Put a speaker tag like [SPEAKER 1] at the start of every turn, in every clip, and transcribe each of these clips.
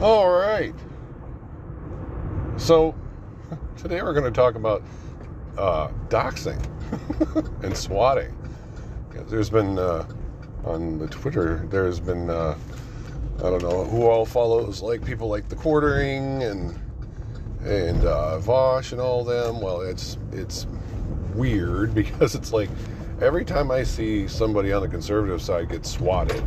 [SPEAKER 1] All right. So today we're going to talk about uh, doxing and swatting. There's been uh, on the Twitter. There's been uh, I don't know who all follows like people like the quartering and and uh, Vaush and all them. Well, it's it's weird because it's like every time I see somebody on the conservative side get swatted,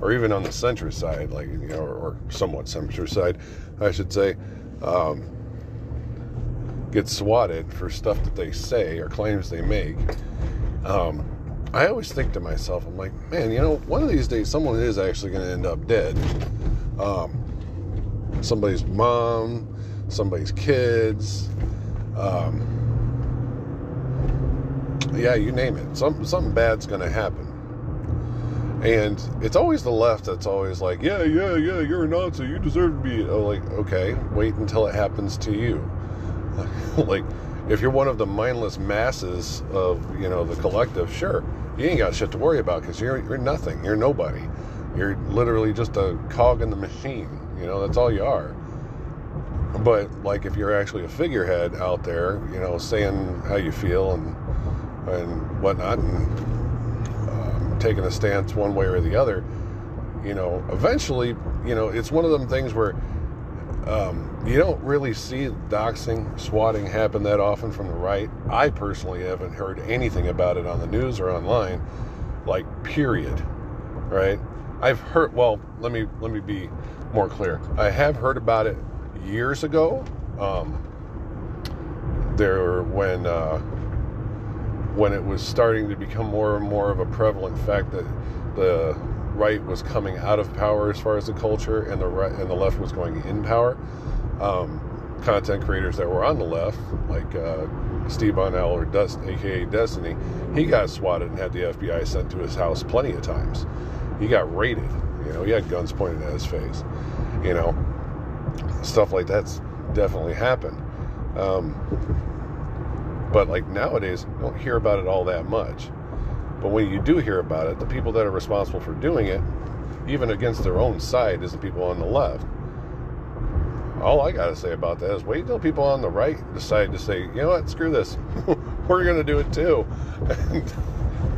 [SPEAKER 1] or even on the centrist side, like you know, or, or somewhat centrist side, I should say, um, get swatted for stuff that they say or claims they make. Um, I always think to myself, I'm like, man, you know, one of these days someone is actually going to end up dead. Um, somebody's mom, somebody's kids. Um, yeah, you name it. Some, something bad's going to happen. And it's always the left that's always like, yeah, yeah, yeah, you're a Nazi. You deserve to be. Oh, like, okay, wait until it happens to you. like, if you're one of the mindless masses of, you know, the collective, sure, you ain't got shit to worry about because you're, you're nothing. You're nobody. You're literally just a cog in the machine. You know, that's all you are. But, like, if you're actually a figurehead out there, you know, saying how you feel and, and whatnot, and taking a stance one way or the other, you know, eventually, you know, it's one of them things where um, you don't really see doxing, swatting happen that often from the right. I personally haven't heard anything about it on the news or online, like period. Right? I've heard. Well, let me let me be more clear. I have heard about it years ago. Um, there when. Uh, when it was starting to become more and more of a prevalent fact that the right was coming out of power as far as the culture and the right and the left was going in power. Um, content creators that were on the left, like uh, Steve Bonnell or Dust, aka Destiny, he got swatted and had the FBI sent to his house plenty of times. He got raided. You know, he had guns pointed at his face. You know, stuff like that's definitely happened. Um, but like nowadays, you don't hear about it all that much. But when you do hear about it, the people that are responsible for doing it, even against their own side, is the people on the left. All I got to say about that is wait till people on the right decide to say, you know what, screw this. we're going to do it too.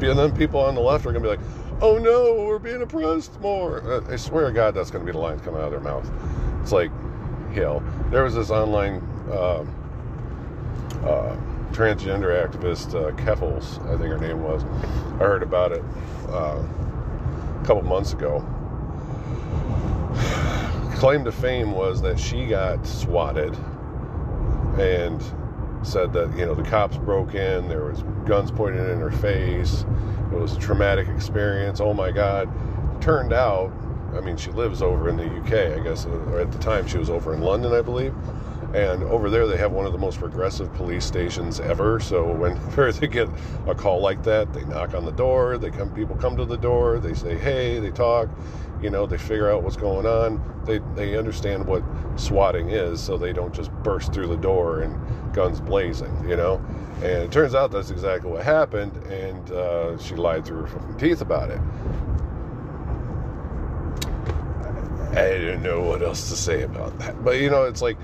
[SPEAKER 1] And, then people on the left are going to be like, oh no, we're being oppressed more. I swear to God, that's going to be the lines coming out of their mouth. It's like, hell. There was this online. Uh, uh, transgender activist uh, Keffals, I think her name was. I heard about it uh, a couple months ago. Claim to fame was that she got swatted and said that you know the cops broke in, there was guns pointed in her face. It was a traumatic experience. Oh my God! Turned out, I mean, she lives over in the UK. I guess uh, at the time she was over in London, I believe and over there, they have one of the most progressive police stations ever. So whenever they get a call like that, they knock on the door. They come, people come to the door. They say, "Hey," they talk. You know, they figure out what's going on. They they understand what swatting is, so they don't just burst through the door and guns blazing. You know, and it turns out that's exactly what happened. And uh, she lied through her fucking teeth about it. I don't know what else to say about that. But you know, it's like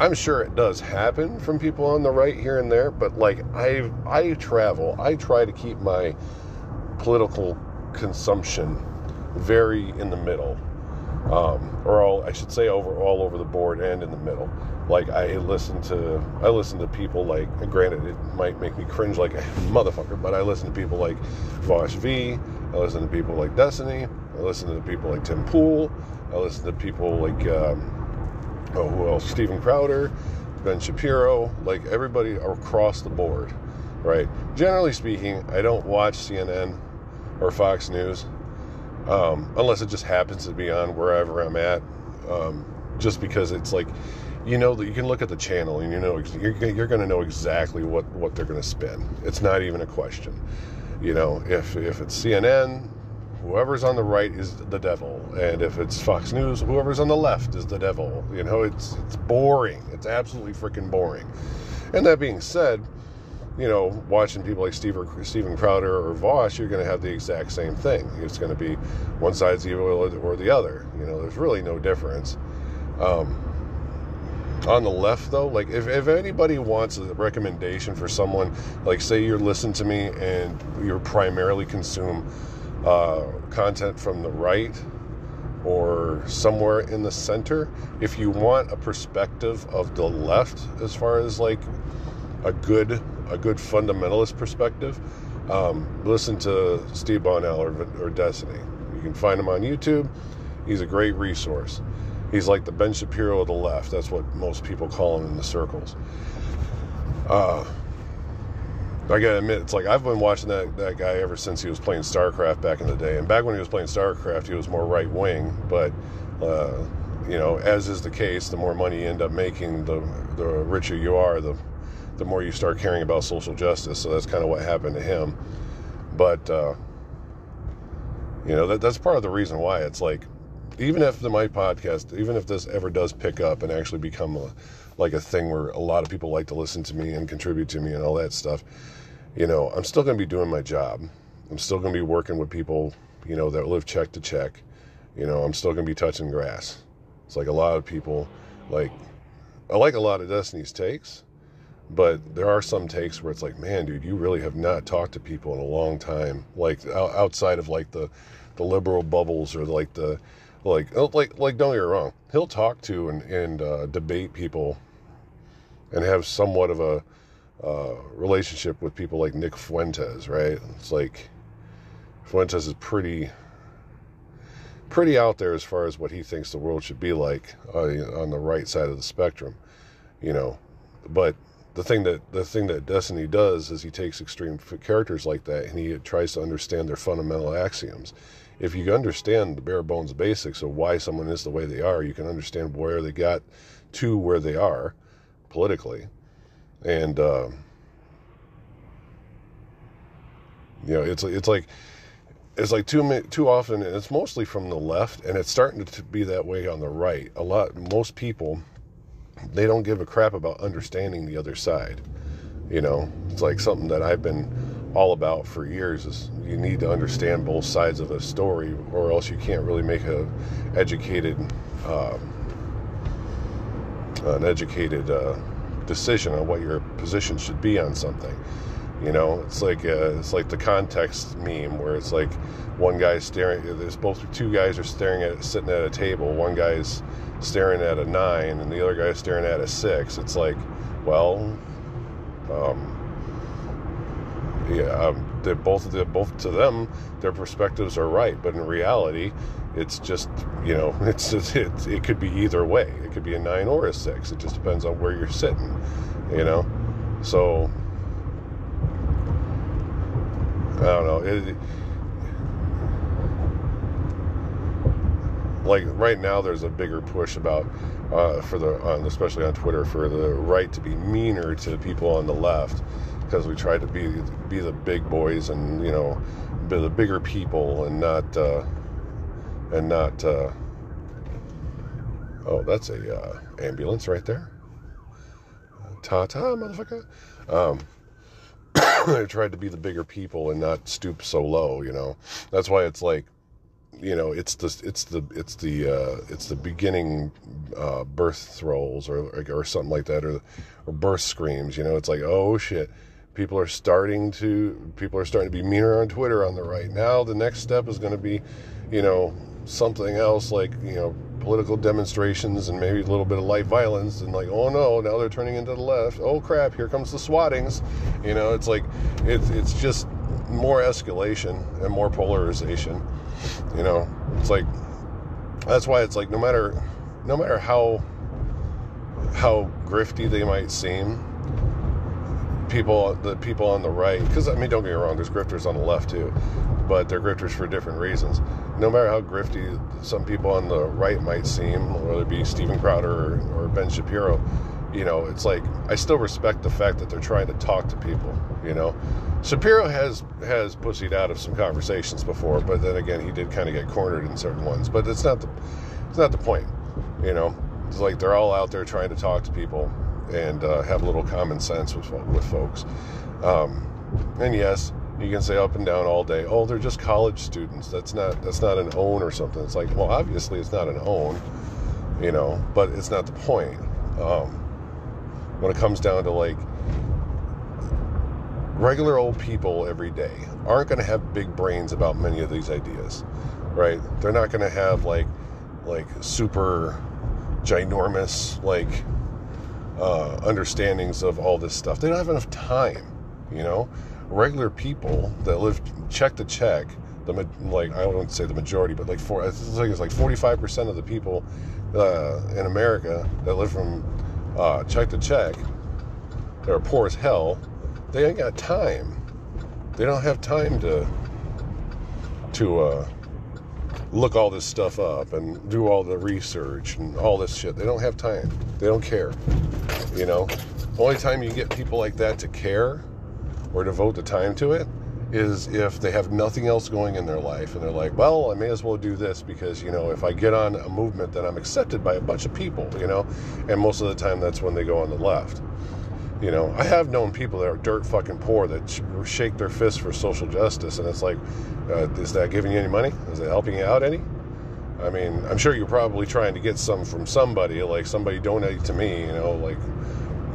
[SPEAKER 1] I'm sure it does happen from people on the right here and there, but like I I travel, I try to keep my political consumption very in the middle, um, or all I should say over all over the board and in the middle. Like I listen to I listen to people like granted it might make me cringe like a motherfucker, but I listen to people like Vaush V. I listen to people like Destiny. I listen to people like Tim Pool. I listen to people like. Um, oh, who else? Steven Crowder, Ben Shapiro, like everybody across the board, right? Generally speaking, I don't watch CNN or Fox News um, unless it just happens to be on wherever I'm at, um, just because it's like, you know that you can look at the channel and you know you're, you're going to know exactly what what they're going to spin. It's not even a question. You know, if if it's CNN, whoever's on the right is the devil, and if it's Fox News, whoever's on the left is the devil. You know, it's it's boring. It's absolutely freaking boring. And that being said, you know, watching people like Steve or Steven Crowder or Vaush, you're going to have the exact same thing. It's going to be one side's evil or the other. You know, there's really no difference. Um, on the left, though, like if, if anybody wants a recommendation for someone, like say you're listening to me and you're primarily consume uh, content from the right or somewhere in the center, if you want a perspective of the left as far as like a good a good fundamentalist perspective, um, listen to Steve Bonnell or, or Destiny. You can find him on YouTube. He's a great resource. He's like the Ben Shapiro of the left. That's what most people call him in the circles. Uh, I gotta admit, it's like I've been watching that, that guy ever since he was playing StarCraft back in the day. And back when he was playing StarCraft, he was more right wing. But, uh, you know, as is the case, the more money you end up making, the, the richer you are, the, the more you start caring about social justice. So that's kind of what happened to him. But, uh, you know, that, that's part of the reason why it's like even if the my podcast, even if this ever does pick up and actually become a, like a thing where a lot of people like to listen to me and contribute to me and all that stuff, you know, I'm still going to be doing my job. I'm still going to be working with people, you know, that live check to check. You know, I'm still going to be touching grass. It's like a lot of people, like, I like a lot of Destiny's takes, but there are some takes where it's like, man, dude, you really have not talked to people in a long time. Like outside of like the, the liberal bubbles or like the, like oh, like like don't get me wrong. He'll talk to and, and uh, debate people and have somewhat of a uh, relationship with people like nick fuentes right? It's like fuentes is pretty pretty out there as far as what he thinks the world should be like uh, on the right side of the spectrum you know? But the thing that the thing that destiny does is he takes extreme characters like that and he tries to understand their fundamental axioms if you understand the bare bones basics of why someone is the way they are, you can understand where they got to where they are politically. And, uh, you know, it's, it's like, it's like too too often, it's mostly from the left, and it's starting to be that way on the right. A lot, most people, they don't give a crap about understanding the other side. You know, it's like something that I've been all about for years is you need to understand both sides of a story or else you can't really make a educated um, an educated uh, decision on what your position should be on something. You know it's like uh, it's like the context meme where it's like one guy's staring there's both two guys are staring at sitting at a table. One guy's staring at a nine and the other guy's staring at a six. It's like well um, yeah, um, they're both they're both to them their perspectives are right, but in reality, it's just you know it's just, it it could be either way. It could be a nine or a six. It just depends on where you're sitting, you know. So I don't know. It, like right now, there's a bigger push about uh, for the especially on Twitter for the right to be meaner to the people on the left because we tried to be be the big boys and you know be the bigger people and not uh, and not uh, oh that's a uh, ambulance right there. Ta ta motherfucker. Um, I tried to be the bigger people and not stoop so low you know. That's why it's like you know it's the it's the it's the uh, it's the beginning uh, birth throes or or something like that or or birth screams you know. It's like oh shit people are starting to people are starting to be meaner on Twitter on the right now. The next step is going to be, you know, something else like you know political demonstrations and maybe a little bit of light violence and like oh no now they're turning into the left. Oh crap here comes the swattings. You know it's like it's it's just more escalation and more polarization. You know it's like that's why it's like no matter no matter how how grifty they might seem people, the people on the right, because I mean, don't get me wrong, there's grifters on the left too, but they're grifters for different reasons. No matter how grifty some people on the right might seem, whether it be Steven Crowder or, or Ben Shapiro, you know, it's like I still respect the fact that they're trying to talk to people. You know, Shapiro has has pussied out of some conversations before, but then again, he did kind of get cornered in certain ones. But it's not the it's not the point. You know, it's like they're all out there trying to talk to people, and uh, have a little common sense with with folks. Um, and yes, you can say up and down all day, oh, they're just college students. That's not that's not an own or something. It's like, well, obviously it's not an own. you know, but it's not the point. Um, when it comes down to like regular old people every day aren't going to have big brains about many of these ideas, right? They're not going to have like like super ginormous like uh, understandings of all this stuff. They don't have enough time, you know. Regular people that live check to check, the like I to say the majority, but like four, it's like it's like forty five percent of the people uh, in America that live from uh, check to check, that are poor as hell. They ain't got time. They don't have time to to uh, look all this stuff up and do all the research and all this shit. They don't have time. They don't care. You know, the only time you get people like that to care or devote the time to it is if they have nothing else going in their life and they're like, well, I may as well do this because, you know, if I get on a movement, then I'm accepted by a bunch of people, you know, and most of the time that's when they go on the left. You know, I have known people that are dirt fucking poor that shake their fists for social justice, and it's like, uh, is that giving you any money? Is it helping you out any? I mean, I'm sure you're probably trying to get some from somebody, like somebody donate to me, you know, like,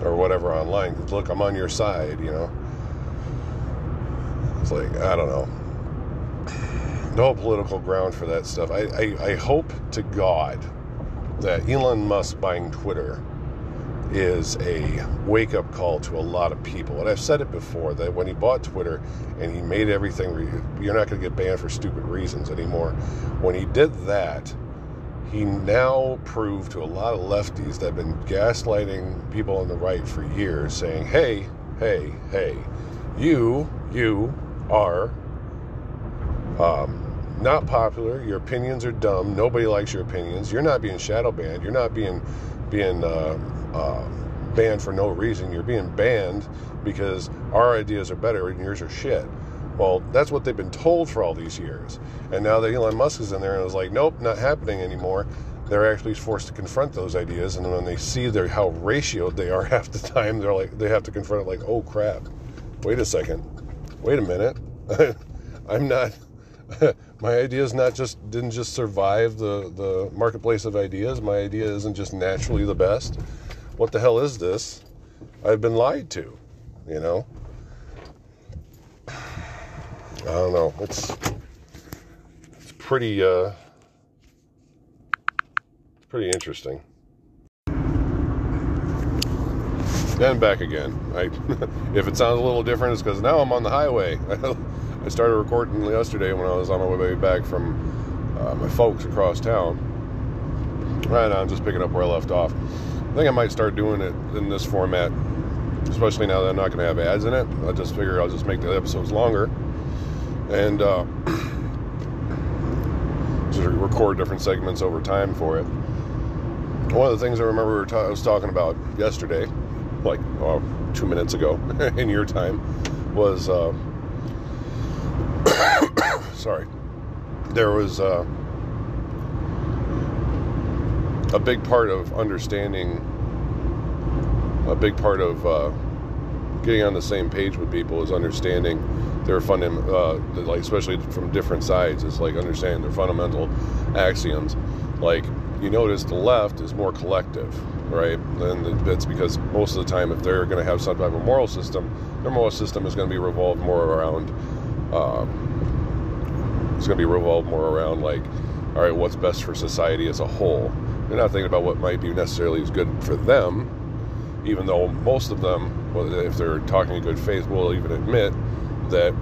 [SPEAKER 1] or whatever online. Look, I'm on your side, you know. It's like, I don't know. No political ground for that stuff. I, I, I hope to God that Elon Musk buying Twitter is a wake up call to a lot of people. And I've said it before that when he bought Twitter and he made everything, you're not going to get banned for stupid reasons anymore. When he did that, he now proved to a lot of lefties that have been gaslighting people on the right for years, saying, hey, hey, hey, you, you are um, not popular. Your opinions are dumb. Nobody likes your opinions. You're not being shadow banned. You're not being being uh, uh, banned for no reason. You're being banned because our ideas are better and yours are shit. Well, that's what they've been told for all these years. And now that Elon Musk is in there and is like, nope, not happening anymore, they're actually forced to confront those ideas. And when they see their, how ratioed they are half the time, they're like, they have to confront it like, oh crap, wait a second, wait a minute, I'm not. my ideas not just didn't just survive the the marketplace of ideas. My idea isn't just naturally the best. What the hell is this? I've been lied to, you know. I don't know. It's it's pretty uh pretty interesting. And back again. I if it sounds a little different, it's because now I'm on the highway. I started recording yesterday when I was on my way back from uh, my folks across town. Right now, I'm just picking up where I left off. I think I might start doing it in this format, especially now that I'm not going to have ads in it. I just figure I'll just make the episodes longer and uh, just record different segments over time for it. One of the things I remember ta- I was talking about yesterday, like uh, two minutes ago in your time, was. Uh, sorry, there was uh, a big part of understanding, a big part of uh, getting on the same page with people is understanding their fundamental, uh, like especially from different sides, is like understanding their fundamental axioms. Like you notice, the left is more collective, right? And that's because most of the time, if they're going to have some type of moral system, their moral system is going to be revolved more around um, it's going to be revolved more around like, all right, what's best for society as a whole. They're not thinking about what might be necessarily as good for them, even though most of them, if they're talking in good faith, will even admit that,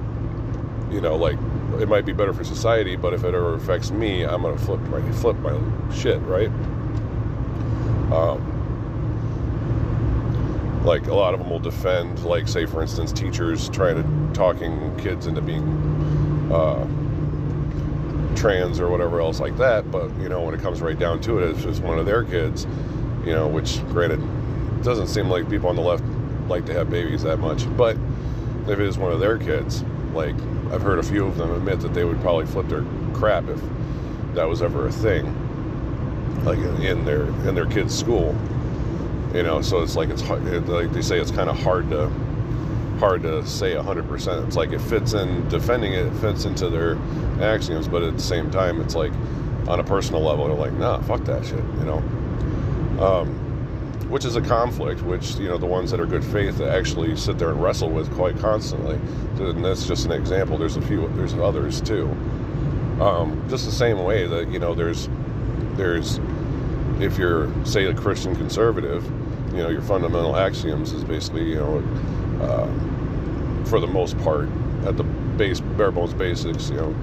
[SPEAKER 1] you know, like it might be better for society, but if it ever affects me, I'm gonna flip my flip my shit, right? Um, like a lot of them will defend like say for instance teachers trying to talking kids into being uh, trans or whatever else like that but you know when it comes right down to it it's just one of their kids you know which granted doesn't seem like people on the left like to have babies that much but if it is one of their kids like i've heard a few of them admit that they would probably flip their crap if that was ever a thing like in their in their kids school you know so it's like it's hard like they say it's kind of hard to hard to say 100% it's like it fits in defending it it fits into their axioms but at the same time it's like on a personal level they're like nah fuck that shit you know um, which is a conflict. Which you know the ones that are good faith actually sit there and wrestle with quite constantly. And that's just an example. There's a few. There's others too. Um, just the same way that you know there's there's if you're say a Christian conservative, you know your fundamental axioms is basically you know uh, for the most part at the base bare bones basics you know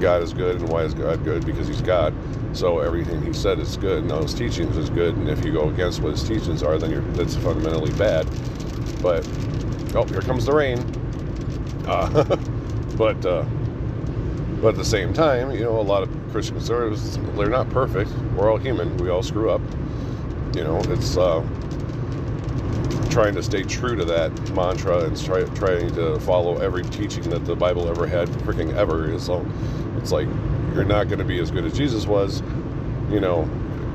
[SPEAKER 1] God is good and why is God good because he's God so everything he said is good and all his teachings is good and if you go against what his teachings are then you're, that's fundamentally bad but oh here comes the rain uh, but uh, but at the same time, you know, a lot of Christian conservatives, they're not perfect. We're all human. We all screw up. You know, it's uh, trying to stay true to that mantra and try, trying to follow every teaching that the Bible ever had, freaking ever. So it's like, you're not going to be as good as Jesus was. You know,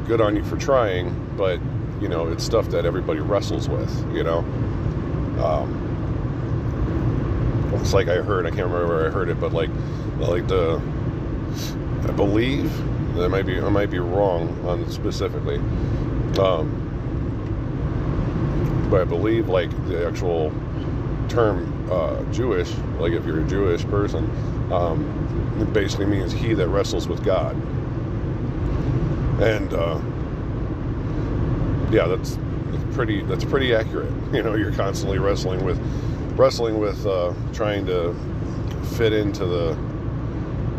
[SPEAKER 1] good on you for trying, but, you know, it's stuff that everybody wrestles with, you know. Um, it's like I heard, I can't remember where I heard it, but like, like the, I believe that might be I might be wrong on specifically, um, but I believe like the actual term uh, Jewish, like if you're a Jewish person, um, it basically means he that wrestles with God, and uh, yeah, that's, pretty that's pretty accurate. You know, you're constantly wrestling with wrestling with uh, trying to fit into the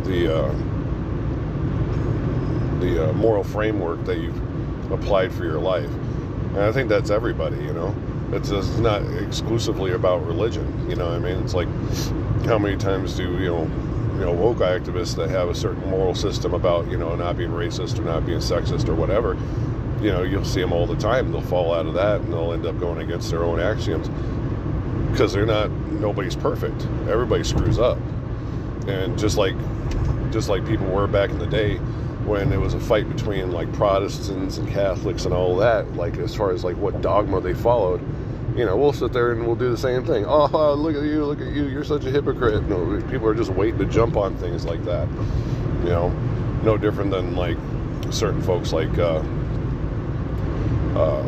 [SPEAKER 1] the uh, the uh, moral framework that you've applied for your life. And I think that's everybody, you know. It's, it's not exclusively about religion, you know. I mean, it's like how many times do you know, you know, woke activists that have a certain moral system about you know not being racist or not being sexist or whatever. You know, you'll see them all the time. They'll fall out of that and they'll end up going against their own axioms because they're not. Nobody's perfect. Everybody screws up, and just like just like people were back in the day when there was a fight between like Protestants and Catholics and all that, like as far as like what dogma they followed, you know, we'll sit there and we'll do the same thing. Oh, look at you, look at you, you're such a hypocrite. No, people are just waiting to jump on things like that. You know, no different than like certain folks like uh, uh,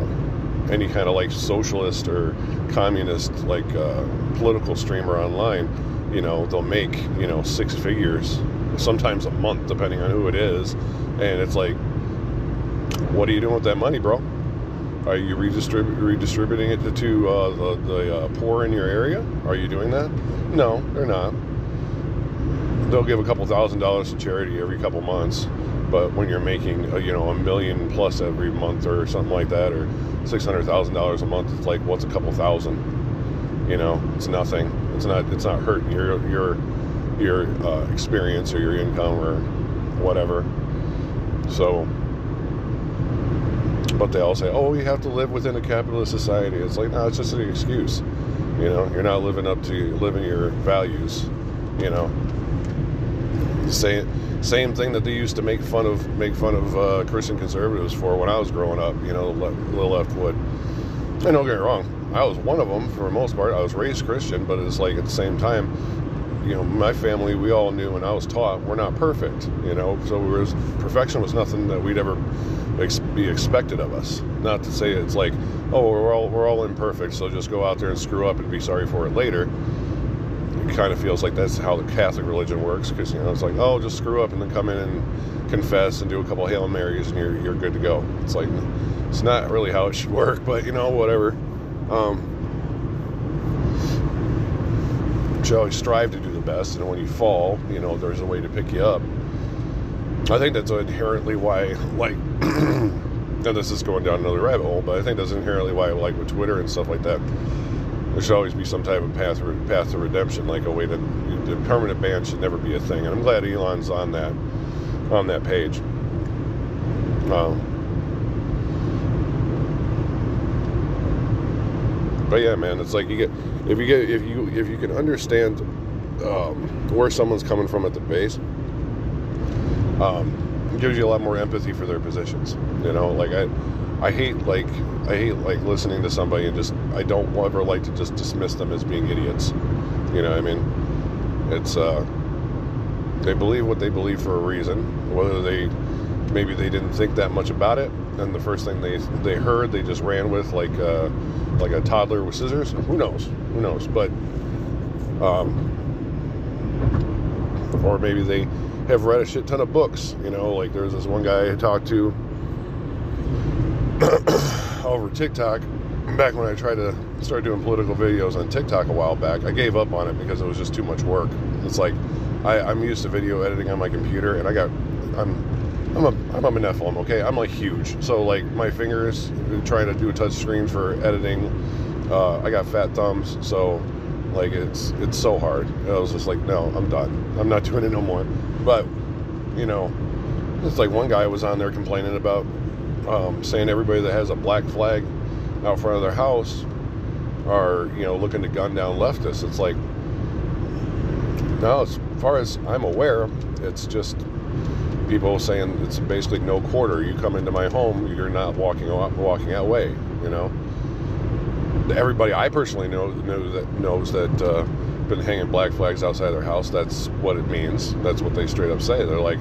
[SPEAKER 1] any kind of like socialist or communist like uh, political streamer online. You know, they'll make you know six figures sometimes a month, depending on who it is. And it's like, what are you doing with that money, bro? Are you redistrib- redistributing it to, to uh, the, the uh, poor in your area? Are you doing that? No, they're not. They'll give a couple thousand dollars to charity every couple months, but when you're making a, uh, you know a million plus every month or something like that, or six hundred thousand dollars a month, it's like what's a couple thousand? You know, it's nothing. It's not. It's not hurting your your your uh, experience or your income or whatever. So, but they all say, "Oh, you have to live within a capitalist society." It's like, no, it's just an excuse. You know, you're not living up to living your values. You know, same same thing that they used to make fun of make fun of uh, Christian conservatives for when I was growing up. You know, the left would. And don't get me wrong, I was one of them for the most part. I was raised Christian, but it's like at the same time, you know, my family, we all knew and I was taught we're not perfect, you know, so was, perfection was nothing that we'd ever ex- be expected of us. Not to say it's like, oh, we're all, we're all imperfect, so just go out there and screw up and be sorry for it later. It kind of feels like that's how the Catholic religion works because, you know, it's like, oh, just screw up and then come in and confess and do a couple Hail Marys and you're, you're good to go. It's like, it's not really how it should work, but, you know, whatever. Um, should strive to do best, and when you fall, you know, there's a way to pick you up. I think that's inherently why, like, and this is going down another rabbit hole, but I think that's inherently why, like with Twitter and stuff like that, there should always be some type of path path to redemption, like a way to the permanent ban should never be a thing. And I'm glad Elon's on that on that page. Um, but yeah, man, it's like you get if you get if you if you can understand um, where someone's coming from at the base, um, gives you a lot more empathy for their positions. You know, like I, I hate like I hate like listening to somebody and just I don't ever like to just dismiss them as being idiots. You know, I mean, it's uh, they believe what they believe for a reason, whether they maybe they didn't think that much about it, and the first thing they they heard, they just ran with like uh, like a toddler with scissors. Who knows? Who knows? But um, or maybe they have read a shit ton of books. You know, like there's this one guy I talked to over TikTok back when I tried to start doing political videos on TikTok a while back. I gave up on it because it was just too much work. It's like I, I'm used to video editing on my computer, and I got I'm I'm a I'm a Nephilim, okay? I'm like huge, so like my fingers trying to do a touch screen for editing. Uh, I got fat thumbs, so like it's it's so hard. I was just like, no, I'm done. I'm not doing it no more. But you know, it's like one guy was on there complaining about um, saying everybody that has a black flag out front of their house are you know looking to gun down leftists. It's like now, as far as I'm aware, it's just people saying it's basically no quarter. You come into my home, you're not walking walking that way. You know, everybody I personally know that knows that uh, been hanging black flags outside their house. That's what it means. That's what they straight up say. They're like,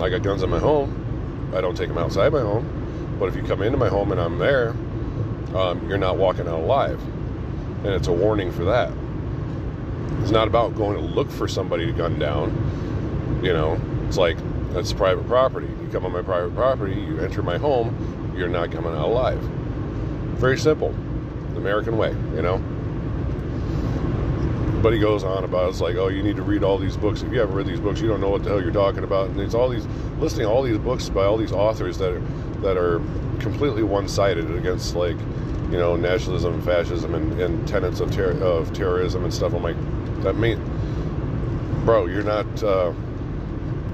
[SPEAKER 1] I got guns in my home. I don't take them outside my home. But if you come into my home and I'm there, um, you're not walking out alive. And it's a warning for that. It's not about going to look for somebody to gun down. You know, it's like that's private property. You come on my private property, you enter my home, you're not coming out alive. Very simple. The American way, you know. But he goes on about it's like, oh, you need to read all these books. If you haven't read these books, you don't know what the hell you're talking about. And it's all these listening all these books by all these authors that are that are completely one-sided against like you know nationalism fascism and, and tenets of, ter- of terrorism and stuff. I'm like, that mean, bro, you're not uh,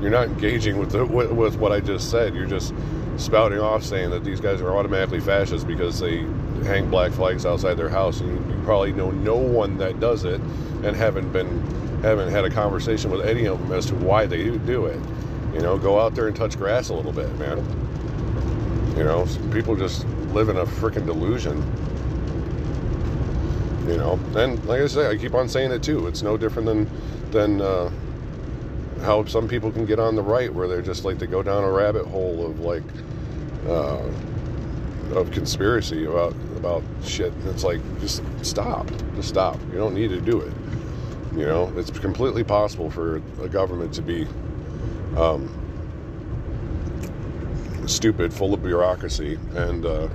[SPEAKER 1] you're not engaging with the with, with what I just said. You're just spouting off saying that these guys are automatically fascists because they hang black flags outside their house, and you, probably know no one that does it, and haven't been haven't had a conversation with any of them as to why they do it. You know, go out there and touch grass a little bit, man. You know, people just live in a freaking delusion. You know, and like I say, I keep on saying it too. It's no different than than uh, how some people can get on the right, where they're just like they go down a rabbit hole of like uh, of conspiracy about about shit. It's like just stop, just stop. You don't need to do it. You know, it's completely possible for a government to be um, stupid, full of bureaucracy, and uh,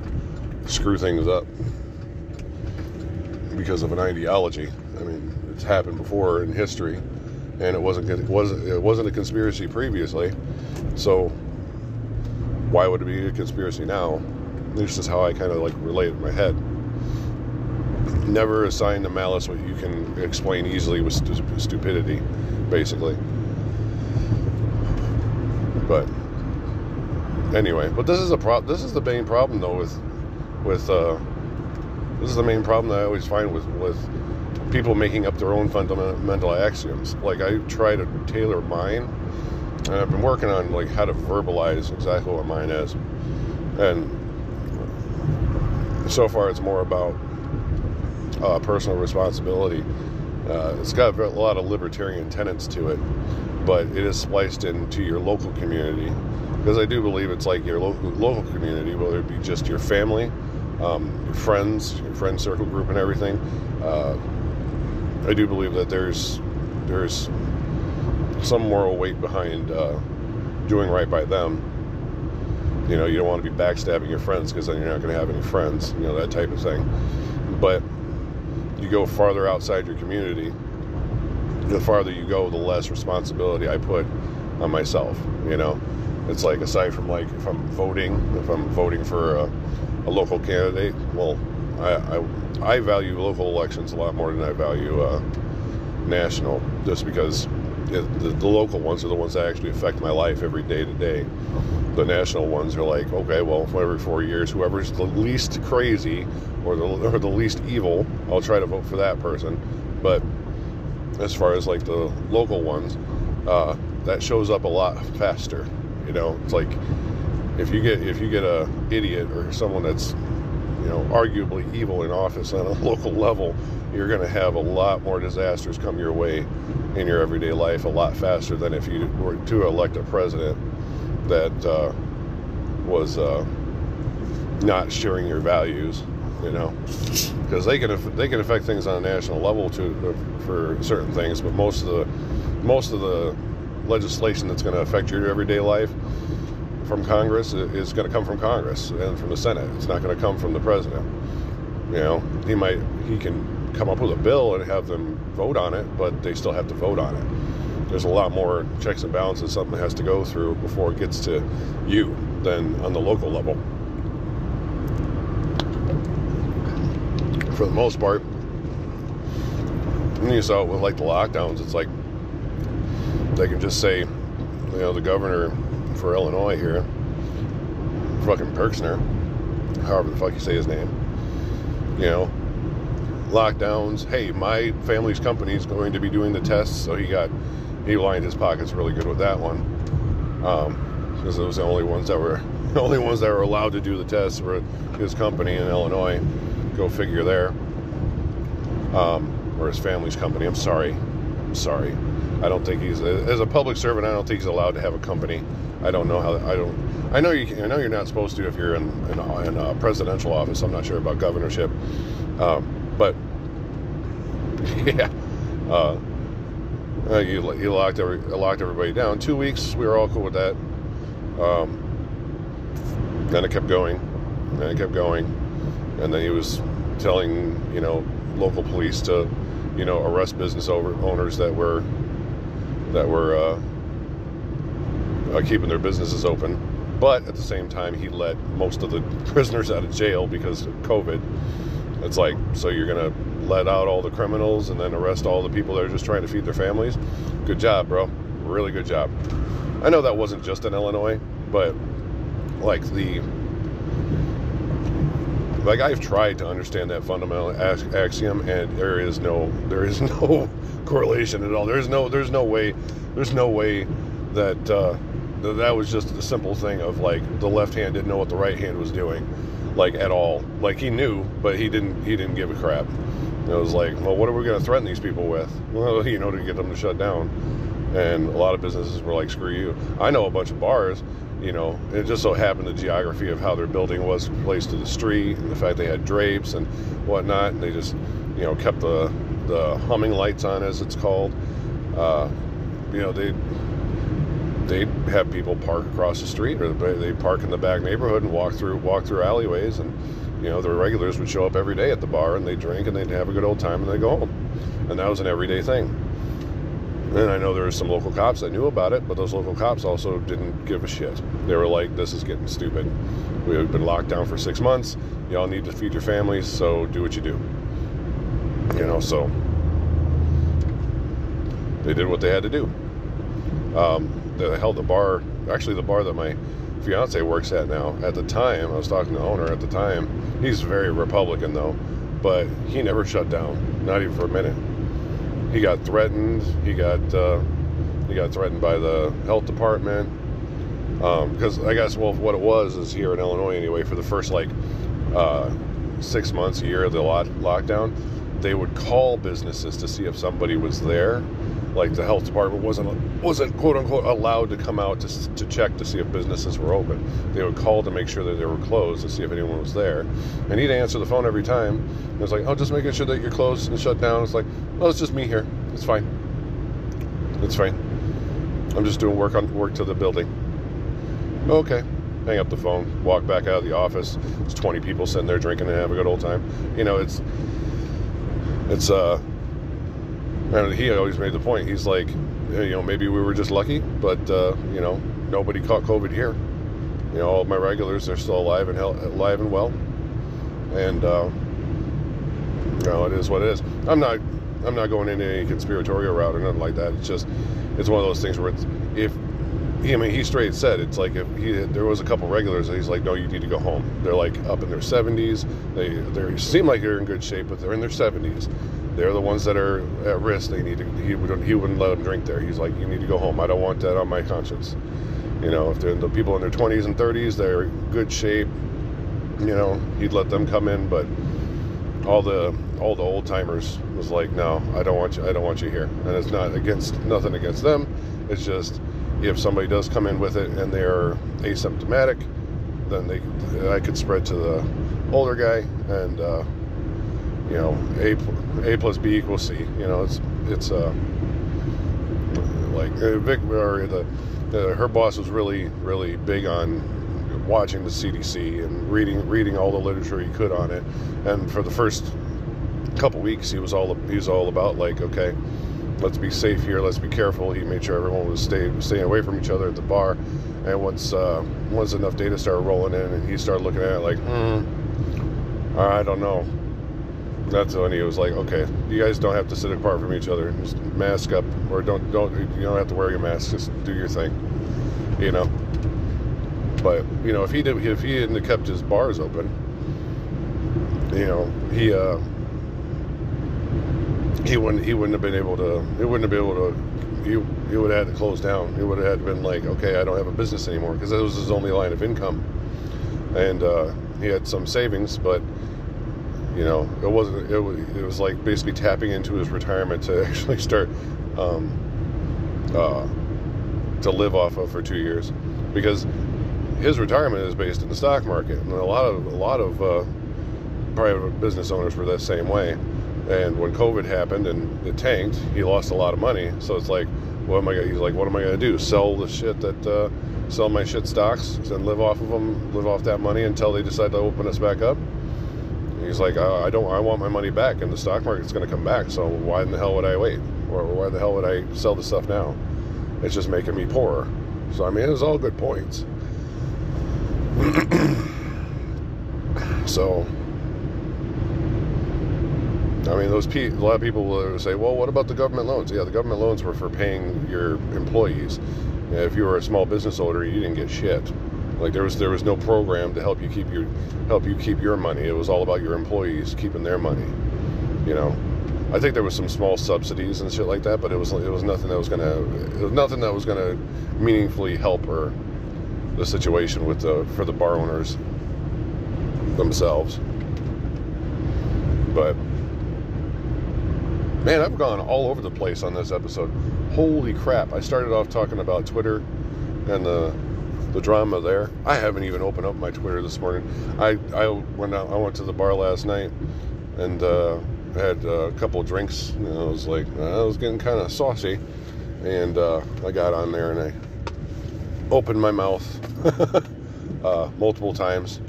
[SPEAKER 1] screw things up because of an ideology. I mean, it's happened before in history, and it wasn't it wasn't it wasn't a conspiracy previously. So why would it be a conspiracy now? This is how I kind of like relate in my head. Never assign to malice what you can explain easily with stu- stupidity, basically. But anyway, but this is a pro. This is the main problem though with with uh, this is the main problem that I always find with with people making up their own fundamental axioms. Like I try to tailor mine, and I've been working on like how to verbalize exactly what mine is, and so far it's more about uh, personal responsibility. Uh, it's got a lot of libertarian tenets to it, but it is spliced into your local community because I do believe it's like your local local community, whether it be just your family um, your friends, your friend circle group, and everything. Uh, I do believe that there's there's some moral weight behind uh, doing right by them. You know, you don't want to be backstabbing your friends because then you're not going to have any friends. You know that type of thing. But you go farther outside your community, the farther you go, the less responsibility I put on myself. You know, it's like aside from like if I'm voting, if I'm voting for a a local candidate, well, I, I, I value local elections a lot more than I value uh, national, just because it, the, the, local ones are the ones that actually affect my life every day to day. The national ones are like, okay, well, every four years, whoever's the least crazy or the, or the least evil, I'll try to vote for that person. But as far as like the local ones, uh, that shows up a lot faster. You know, it's like if you get if you get a idiot or someone that's you know arguably evil in office on a local level, you're going to have a lot more disasters come your way in your everyday life a lot faster than if you were to elect a president that uh, was uh, not sharing your values, you know, because they can they can affect things on a national level too for certain things, but most of the most of the legislation that's going to affect your everyday life from Congress is going to come from Congress and from the Senate. It's not going to come from the president. You know, he might he can come up with a bill and have them vote on it, but they still have to vote on it. There's a lot more checks and balances something has to go through before it gets to you than on the local level. For the most part, and you saw it with like the lockdowns. It's like they can just say, you know, the governor for Illinois here, fucking Perksner, however the fuck you say his name, you know, lockdowns. Hey, my family's company is going to be doing the tests, so he got he lined his pockets really good with that one, because um, it was the only ones that were the only ones that were allowed to do the tests were his company in Illinois. Go figure there. Um, or his family's company. I'm sorry. I'm sorry. I don't think he's as a public servant. I don't think he's allowed to have a company. I don't know how. I don't. I know you. I know you're not supposed to if you're in in, in a presidential office. I'm not sure about governorship, um, but yeah, uh, you locked every locked everybody down. Two weeks. We were all cool with that. Um, then it kept going, and it kept going, and then he was telling you know local police to you know arrest business owners that were that were uh, uh, keeping their businesses open. But at the same time, he let most of the prisoners out of jail because of COVID. It's like, so you're to let out all the criminals and then arrest all the people that are just trying to feed their families? Good job, bro. Really good job. I know that wasn't just in Illinois, but like the like I've tried to understand that fundamental axiom, and there is no there is no correlation at all. There's no there's no way there's no way that uh, that was just a simple thing of like the left hand didn't know what the right hand was doing, like at all. Like he knew, but he didn't he didn't give a crap. It was like, well, what are we going to threaten these people with? Well, you know, to get them to shut down. And a lot of businesses were like, screw you. I know a bunch of bars you know, it just so happened the geography of how their building was placed to the street and the fact they had drapes and whatnot, and they just, you know, kept the the humming lights on, as it's called. Uh, you know, they they have people park across the street, or they park in the back neighborhood and walk through walk through alleyways, and you know, the regulars would show up every day at the bar and they'd drink and they'd have a good old time and they'd go home, and that was an everyday thing. And I know there were some local cops that knew about it, but those local cops also didn't give a shit. They were like, this is getting stupid. We've been locked down for six months. Y'all need to feed your families, so do what you do. You know, so they did what they had to do. Um, they held the bar, actually, the bar that my fiance works at now. At the time, I was talking to the owner at the time. He's very Republican, though, but he never shut down, not even for a minute he got threatened. He got uh, he got threatened by the health department because um, I guess well what it was is here in Illinois anyway for the first like uh, six months a year of the lock- lockdown they would call businesses to see if somebody was there like the health department wasn't wasn't quote unquote allowed to come out to, to check to see if businesses were open. They would call to make sure that they were closed to see if anyone was there, and he'd answer the phone every time. It was like, "Oh, just making sure that you're closed and shut down." It's like, "Oh, it's just me here. It's fine. It's fine. I'm just doing work on work to the building." Okay. Hang up the phone, walk back out of the office. It's 20 people sitting there drinking and having a good old time. You know, it's it's uh and he always made the point. He's like, you know, maybe we were just lucky, but uh, you know, nobody caught COVID here. You know, all my regulars are still alive and alive and well, and uh, you know, it is what it is. I'm not, I'm not going into any conspiratorial route or nothing like that. It's just, it's one of those things where it's, if I mean, he straight said it's like if he there was a couple regulars, he's like, no, you need to go home. They're like up in their 70s. They they seem like they're in good shape, but they're in their 70s they're the ones that are at risk. They need to. He wouldn't. He wouldn't let them drink there. He's like, you need to go home. I don't want that on my conscience. You know, if they're the people in their 20s and 30s, they're good shape. You know, he'd let them come in, but all the all the old timers was like, no, I don't want you. I don't want you here. And it's not against nothing against them. It's just if somebody does come in with it and they're asymptomatic, then they I could spread to the older guy, and uh, you know, a a plus b equals c. You know, it's it's uh, like uh, Vic or the, the her boss was really really big on watching the CDC and reading reading all the literature he could on it. And for the first couple weeks, he was all he was all about like, okay, let's be safe here, let's be careful. He made sure everyone was staying staying away from each other at the bar. And once uh, once enough data started rolling in, and he started looking at it like, hmm, I don't know. That's when he was like, okay, you guys don't have to sit apart from each other. Just mask up, or don't don't you don't have to wear your mask. Just do your thing, you know. But you know, if he did, if he hadn't kept his bars open, you know, he uh, he wouldn't he wouldn't have been able to. He wouldn't have been able to. He, he would have had to close down. He would have had been like, okay, I don't have a business anymore because that was his only line of income, and uh, he had some savings, but you know, it wasn't. It was, it was like basically tapping into his retirement to actually start um, uh, to live off of for two years, because his retirement is based in the stock market, and a lot of a lot of uh, private business owners were that same way. And when COVID happened and it tanked, he lost a lot of money. So it's like, what am I? Gonna, he's like, what am I going to do? Sell the shit that, uh, sell my shit stocks and live off of them, live off that money until they decide to open us back up. He's like, I, I don't, I want my money back, and the stock market's going to come back. So why in the hell would I wait? Or why the hell would I sell the stuff now? It's just making me poorer. So I mean, it was all good points. so, I mean, those pe- a lot of people will say, "Well, what about the government loans?" Yeah, the government loans were for paying your employees. If you were a small business owner, you didn't get shit. Like there was there was no program to help you keep your help you keep your money. It was all about your employees keeping their money. You know, I think there was some small subsidies and shit like that, but it was it was nothing that was gonna it was nothing that was gonna meaningfully help or the situation with the for the bar owners themselves. But man, I've gone all over the place on this episode. Holy crap! I started off talking about Twitter and the the drama there. I haven't even opened up my Twitter this morning. I I went out, I went to the bar last night and uh, had a couple drinks. And I was like, I was getting kind of saucy, and uh, I got on there and I opened my mouth uh, multiple times,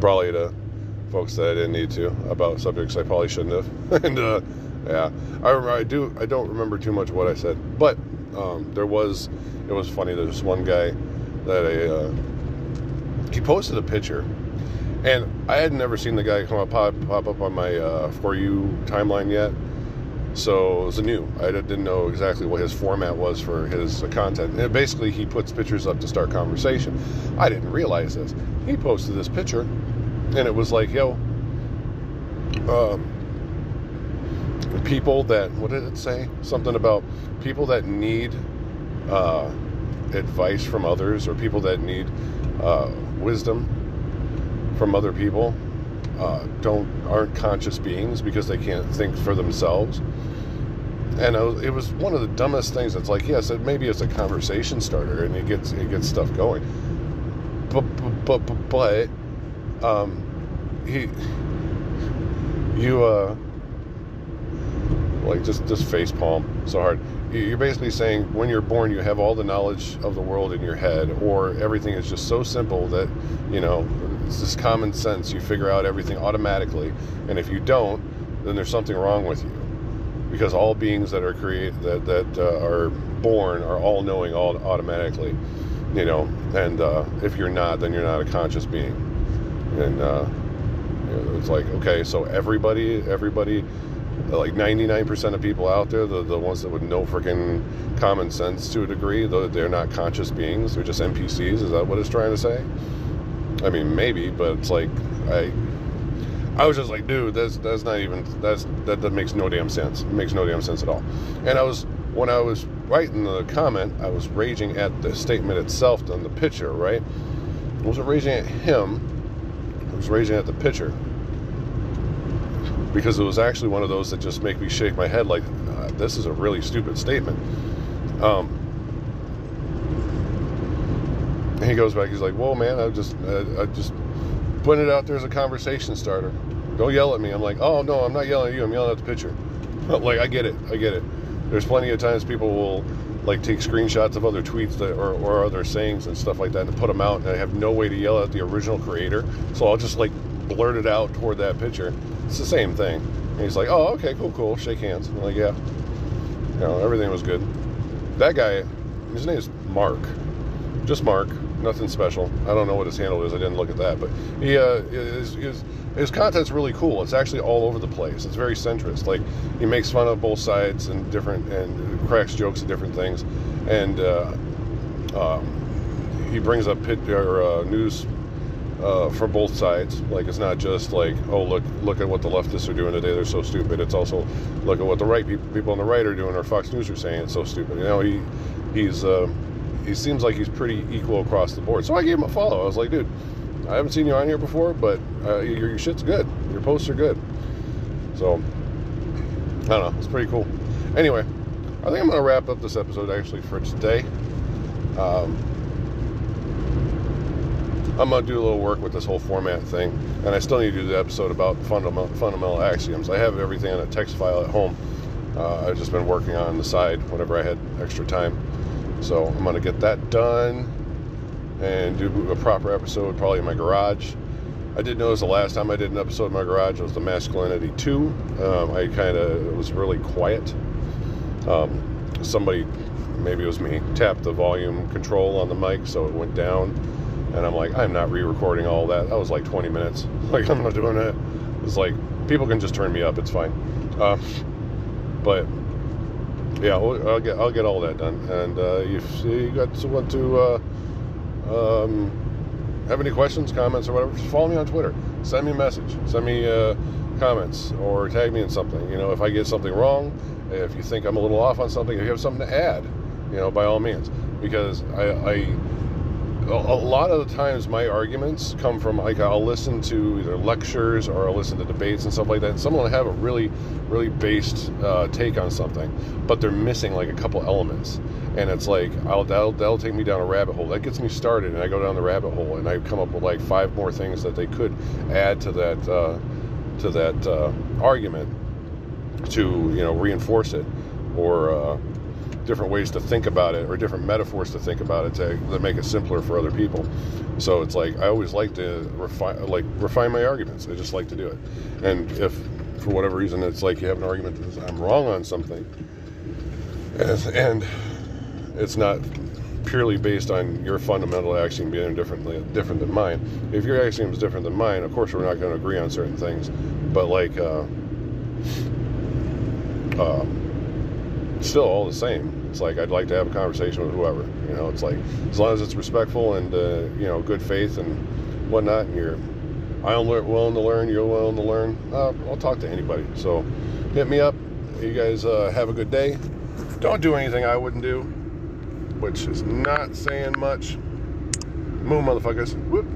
[SPEAKER 1] probably to folks that I didn't need to about subjects I probably shouldn't have. and uh, yeah, I, I do I don't remember too much what I said, but um, there was it was funny. There's one guy that I uh, he posted a picture, and I had never seen the guy come up pop, pop up on my uh, for you timeline yet. So it was new. I didn't know exactly what his format was for his content. And basically, he puts pictures up to start conversation. I didn't realize this. He posted this picture, and it was like, yo, um, people that, what did it say? Something about people that need uh, advice from others or people that need uh, wisdom from other people uh, don't aren't conscious beings because they can't think for themselves. And it was one of the dumbest things. It's like, yes, it, maybe it's a conversation starter and it gets it gets stuff going. But but but, but um, he you uh like just just face palm so hard. You're basically saying when you're born you have all the knowledge of the world in your head or everything is just so simple that you know it's just common sense. You figure out everything automatically and if you don't then there's something wrong with you. Because all beings that are created that that uh, are born are all knowing all automatically you know and uh, if you're not then you're not a conscious being. And uh, it's like okay so everybody everybody like 99% of people out there, the, the ones that would know freaking common sense to a degree, though they're not conscious beings, they're just NPCs. Is that what it's trying to say? I mean, maybe, but it's like I, I was just like, dude, that's that's not even that's that that makes no damn sense. It makes no damn sense at all. And I was when I was writing the comment, I was raging at the statement itself on the picture, right? I wasn't raging at him. I was raging at the picture because it was actually one of those that just make me shake my head like uh, this is a really stupid statement um, And he goes back. He's like, "Whoa, man! I just, I, I just putting it out there as a conversation starter. Don't yell at me." I'm like, "Oh no, I'm not yelling at you. I'm yelling at the pitcher." like, I get it. I get it. There's plenty of times people will like take screenshots of other tweets that, or, or other sayings and stuff like that and put them out, and I have no way to yell at the original creator. So I'll just like blurt it out toward that pitcher. It's the same thing. And he's like, "Oh, okay, cool, cool. Shake hands." I'm like, "Yeah." You know, everything was good. That guy, his name is Mark. Just Mark. Nothing special. I don't know what his handle is. I didn't look at that, but he uh, his, his his content's really cool. It's actually all over the place. It's very centrist. Like he makes fun of both sides and different and cracks jokes at different things, and uh, um, he brings up pit or uh, news uh, for both sides. Like it's not just like, oh look, look at what the leftists are doing today. They're so stupid. It's also look at what the right people, people on the right are doing, or Fox News are saying. It's so stupid. You know, he he's uh, he seems like he's pretty equal across the board. So I gave him a follow. I was like, dude, I haven't seen you on here before, but uh, your, your shit's good. Your posts are good. So I don't know. It's pretty cool. Anyway, I think I'm gonna wrap up this episode actually for today. Um, I'm gonna do a little work with this whole format thing, and I still need to do the episode about fundamental fundamental axioms. I have everything in a text file at home. Uh, I've just been working on the side whenever I had extra time. So I'm gonna get that done and do a proper episode probably in my garage. I did notice the last time I did an episode in my garage was the Masculinity 2. Um, I kind of was really quiet. Um, somebody, maybe it was me, tapped the volume control on the mic so it went down. And I'm like, I'm not re recording all that. That was like 20 minutes. Like, I'm not doing that. It's like, people can just turn me up. It's fine. Uh, but yeah, I'll get I'll get all that done. And uh, if you got want to uh, um, have any questions, comments, or whatever, just follow me on Twitter. Send me a message. Send me uh, comments or tag me in something. You know, if I get something wrong, if you think I'm a little off on something, if you have something to add, you know, by all means, because I, I a lot of the times my arguments come from like I'll listen to either lectures or I'll listen to debates and stuff like that. And someone will have a really, really based uh, take on something, but they're missing like a couple elements. And it's like I'll that'll, that'll take me down a rabbit hole. That gets me started, and I go down the rabbit hole, and I come up with like five more things that they could add to that uh, to that uh, argument to you know reinforce it or uh, different ways to think about it or different metaphors to think about it to, to make it simpler for other people. So it's like I always like to refine like refine my arguments. I just like to do it. And if for whatever reason it's like you have an argument that I'm wrong on something, and, it's not purely based on your fundamental axiom being differently different than mine. If your axiom is different than mine, of course we're not going to agree on certain things. But like, uh, uh, still all the same. It's like I'd like to have a conversation with whoever. You know, it's like as long as it's respectful and uh, you know good faith and whatnot, and you're I'm willing to learn, you're willing to learn. Uh, I'll talk to anybody. So hit me up. You guys uh, have a good day. Don't do anything I wouldn't do, which is not saying much. Move, motherfuckers. Whoop.